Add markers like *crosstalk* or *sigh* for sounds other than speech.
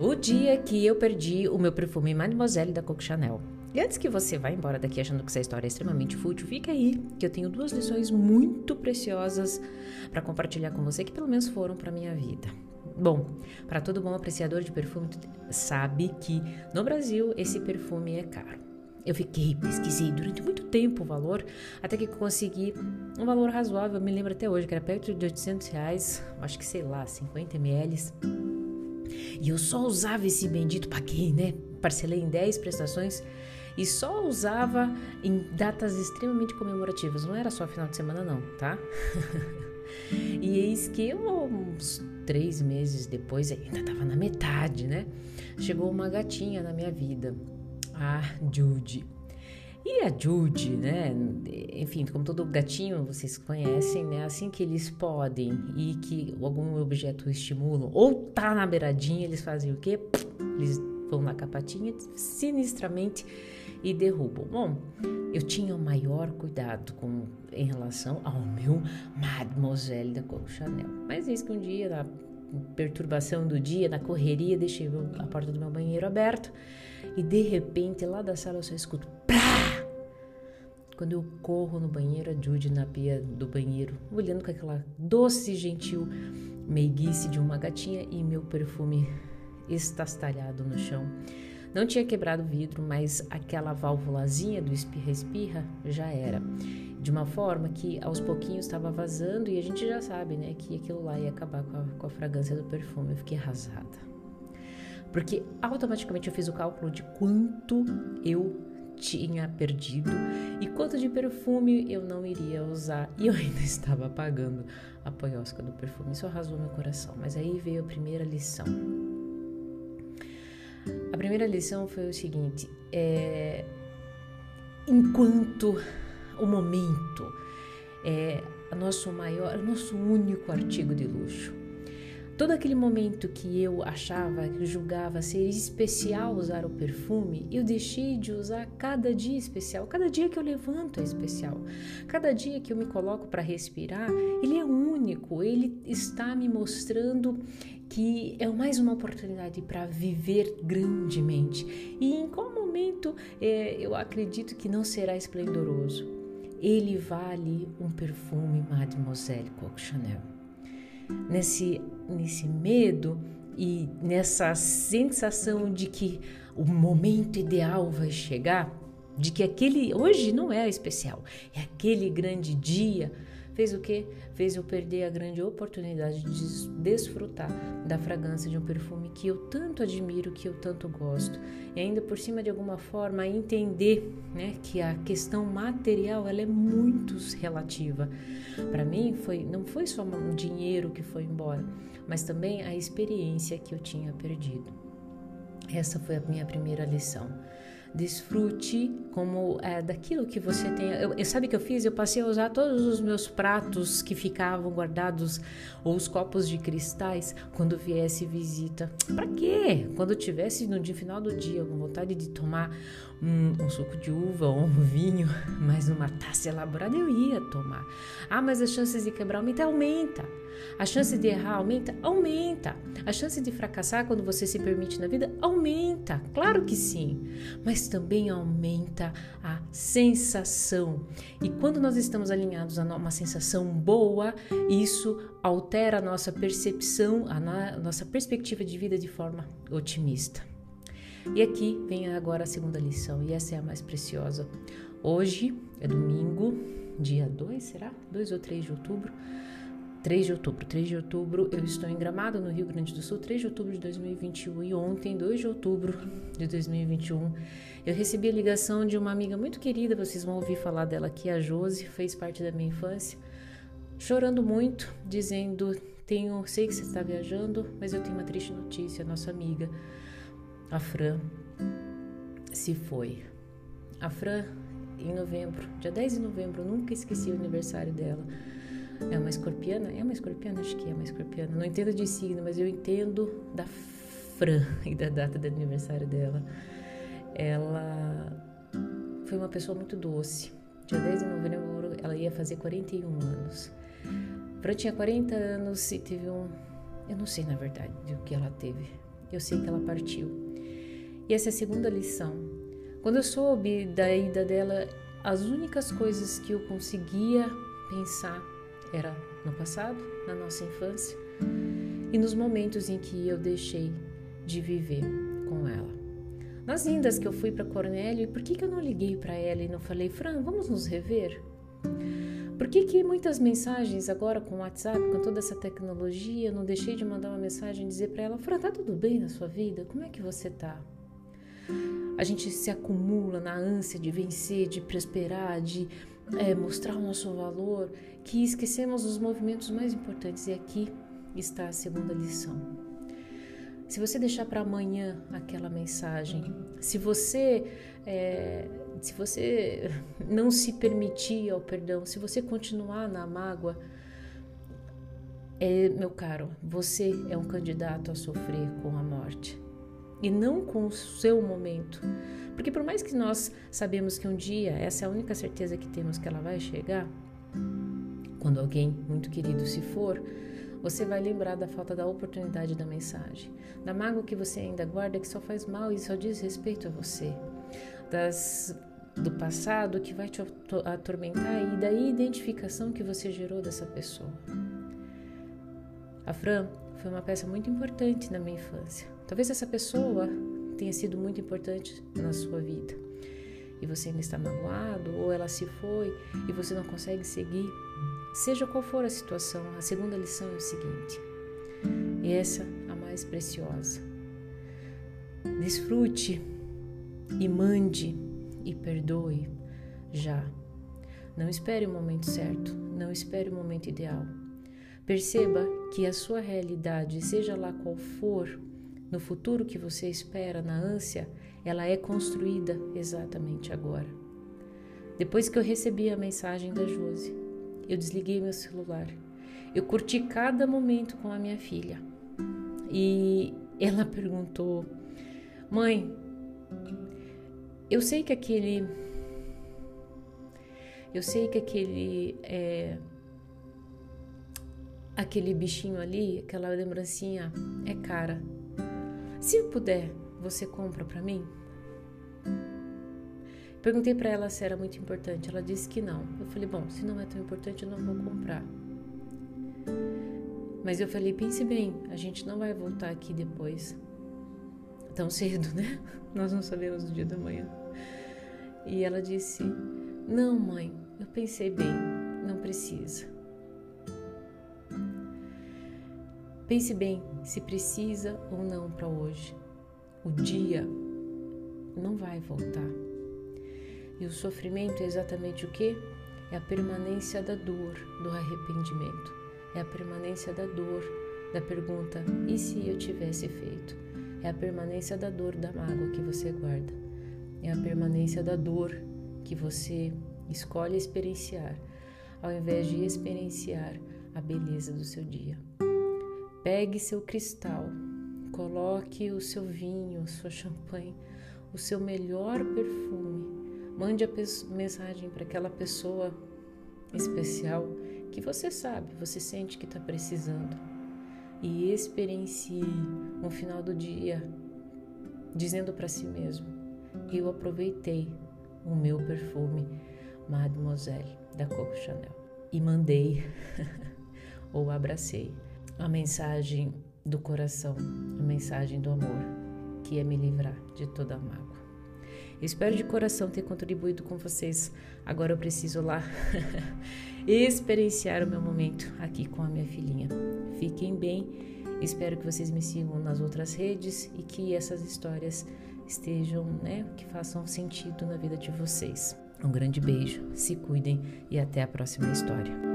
O dia que eu perdi o meu perfume Mademoiselle da Coco Chanel. E antes que você vá embora daqui achando que essa história é extremamente fútil, fica aí que eu tenho duas lições muito preciosas para compartilhar com você que pelo menos foram para minha vida. Bom, para todo bom apreciador de perfume, sabe que no Brasil esse perfume é caro. Eu fiquei, pesquisei durante muito tempo o valor, até que consegui um valor razoável, me lembro até hoje, que era perto de 800 reais, acho que sei lá, 50 ml. E eu só usava esse bendito, paguei, né? Parcelei em 10 prestações e só usava em datas extremamente comemorativas. Não era só final de semana, não, tá? *laughs* e eis que uns três meses depois, ainda tava na metade, né? Chegou uma gatinha na minha vida a Judy. E a Judy, né? Enfim, como todo gatinho, vocês conhecem, né? Assim que eles podem e que algum objeto estimulam ou tá na beiradinha, eles fazem o quê? Eles vão na capatinha sinistramente e derrubam. Bom, eu tinha o maior cuidado com, em relação ao meu Mademoiselle da Coco Chanel. Mas eis que um dia, na perturbação do dia, na correria, deixei a porta do meu banheiro aberta e de repente lá da sala eu só escuto! Quando eu corro no banheiro, a Judy na pia do banheiro, olhando com aquela doce, gentil meiguice de uma gatinha e meu perfume estastalhado no chão. Não tinha quebrado o vidro, mas aquela válvulazinha do espirra-espirra já era. De uma forma que aos pouquinhos estava vazando e a gente já sabe, né, que aquilo lá ia acabar com a, com a fragrância do perfume. Eu fiquei arrasada porque automaticamente eu fiz o cálculo de quanto eu tinha perdido e quanto de perfume eu não iria usar e eu ainda *laughs* estava pagando a poiosca do perfume. Isso arrasou meu coração. Mas aí veio a primeira lição. A primeira lição foi o seguinte: é, enquanto o momento é nosso maior, nosso único artigo de luxo, Todo aquele momento que eu achava, que julgava ser especial usar o perfume, eu deixei de usar cada dia especial. Cada dia que eu levanto é especial. Cada dia que eu me coloco para respirar, ele é único. Ele está me mostrando que é mais uma oportunidade para viver grandemente. E em qual momento é, eu acredito que não será esplendoroso? Ele vale um perfume Mademoiselle Coco Chanel nesse, nesse medo e nessa sensação de que o momento ideal vai chegar, de que aquele hoje não é especial, é aquele grande dia fez o que? Fez eu perder a grande oportunidade de desfrutar da fragrância de um perfume que eu tanto admiro, que eu tanto gosto. E ainda por cima de alguma forma entender, né, que a questão material ela é muito relativa. Para mim foi não foi só um dinheiro que foi embora, mas também a experiência que eu tinha perdido. Essa foi a minha primeira lição desfrute como é, daquilo que você tem. Eu, eu, sabe o que eu fiz? Eu passei a usar todos os meus pratos que ficavam guardados ou os copos de cristais quando viesse visita. Para quê? Quando eu tivesse no dia final do dia com vontade de tomar um, um, suco de uva ou um vinho, *laughs* mas numa taça elaborada eu ia tomar. Ah, mas as chances de quebrar aumenta, aumenta. A chance de errar aumenta, aumenta. A chance de fracassar quando você se permite na vida aumenta, claro que sim. Mas também aumenta a sensação. E quando nós estamos alinhados a uma sensação boa, isso altera a nossa percepção, a nossa perspectiva de vida de forma otimista. E aqui vem agora a segunda lição, e essa é a mais preciosa. Hoje é domingo, dia 2, será? 2 ou 3 de outubro. 3 de outubro, 3 de outubro, eu estou em Gramado, no Rio Grande do Sul, 3 de outubro de 2021 e ontem, 2 de outubro de 2021, eu recebi a ligação de uma amiga muito querida, vocês vão ouvir falar dela aqui, a Josi, fez parte da minha infância, chorando muito, dizendo: tenho, sei que você está viajando, mas eu tenho uma triste notícia, nossa amiga a Fran se foi. A Fran, em novembro, dia 10 de novembro, nunca esqueci o aniversário dela. É uma escorpiana? É uma escorpiana? Acho que é uma escorpiana. Não entendo de signo, mas eu entendo da Fran *laughs* e da data do aniversário dela. Ela foi uma pessoa muito doce. Dia 10 de novembro, ela ia fazer 41 anos. Fran tinha 40 anos e teve um. Eu não sei, na verdade, o que ela teve eu sei que ela partiu. E essa é a segunda lição. Quando eu soube da ida dela, as únicas coisas que eu conseguia pensar era no passado, na nossa infância e nos momentos em que eu deixei de viver com ela. Nas indas que eu fui para Cornélio, por que, que eu não liguei para ela e não falei, Fran, vamos nos rever? Por que, que muitas mensagens agora com o WhatsApp, com toda essa tecnologia, eu não deixei de mandar uma mensagem e dizer para ela, Fran, tá tudo bem na sua vida? Como é que você tá? A gente se acumula na ânsia de vencer, de prosperar, de é, mostrar o nosso valor, que esquecemos os movimentos mais importantes. E aqui está a segunda lição. Se você deixar para amanhã aquela mensagem, se você é, se você *laughs* não se permitir ao perdão, se você continuar na mágoa, é, meu caro, você é um candidato a sofrer com a morte e não com o seu momento. Porque por mais que nós sabemos que um dia, essa é a única certeza que temos que ela vai chegar, quando alguém muito querido se for, você vai lembrar da falta da oportunidade da mensagem, da mágoa que você ainda guarda que só faz mal e só diz respeito a você, das do passado que vai te atormentar e da identificação que você gerou dessa pessoa. A Fran foi uma peça muito importante na minha infância. Talvez essa pessoa tenha sido muito importante na sua vida e você ainda está magoado ou ela se foi e você não consegue seguir. Seja qual for a situação, a segunda lição é o seguinte, e essa a mais preciosa. Desfrute e mande e perdoe já. Não espere o momento certo, não espere o momento ideal. Perceba que a sua realidade, seja lá qual for, no futuro que você espera, na ânsia, ela é construída exatamente agora. Depois que eu recebi a mensagem da Josi, eu desliguei meu celular. Eu curti cada momento com a minha filha. E ela *laughs* perguntou: Mãe, eu sei que aquele. Eu sei que aquele. É, aquele bichinho ali, aquela lembrancinha é cara. Se eu puder, você compra para mim? Perguntei para ela se era muito importante. Ela disse que não. Eu falei: bom, se não é tão importante, eu não vou comprar. Mas eu falei: pense bem, a gente não vai voltar aqui depois tão cedo, né? *laughs* Nós não sabemos o dia da manhã. E ela disse: Não, mãe, eu pensei bem, não precisa. Pense bem se precisa ou não para hoje. O dia não vai voltar. E o sofrimento é exatamente o que? É a permanência da dor, do arrependimento. É a permanência da dor, da pergunta: e se eu tivesse feito? É a permanência da dor da mágoa que você guarda. É a permanência da dor que você escolhe experienciar, ao invés de experienciar a beleza do seu dia. Pegue seu cristal, coloque o seu vinho, sua champanhe, o seu melhor perfume. Mande a mensagem para aquela pessoa especial que você sabe, você sente que está precisando. E experiencie no final do dia, dizendo para si mesmo: Eu aproveitei o meu perfume Mademoiselle da Coco Chanel e mandei *laughs* ou abracei a mensagem do coração, a mensagem do amor, que é me livrar de toda a mágoa. Espero de coração ter contribuído com vocês. Agora eu preciso lá *laughs* experienciar o meu momento aqui com a minha filhinha. Fiquem bem. Espero que vocês me sigam nas outras redes e que essas histórias estejam, né, que façam sentido na vida de vocês. Um grande beijo, se cuidem e até a próxima história.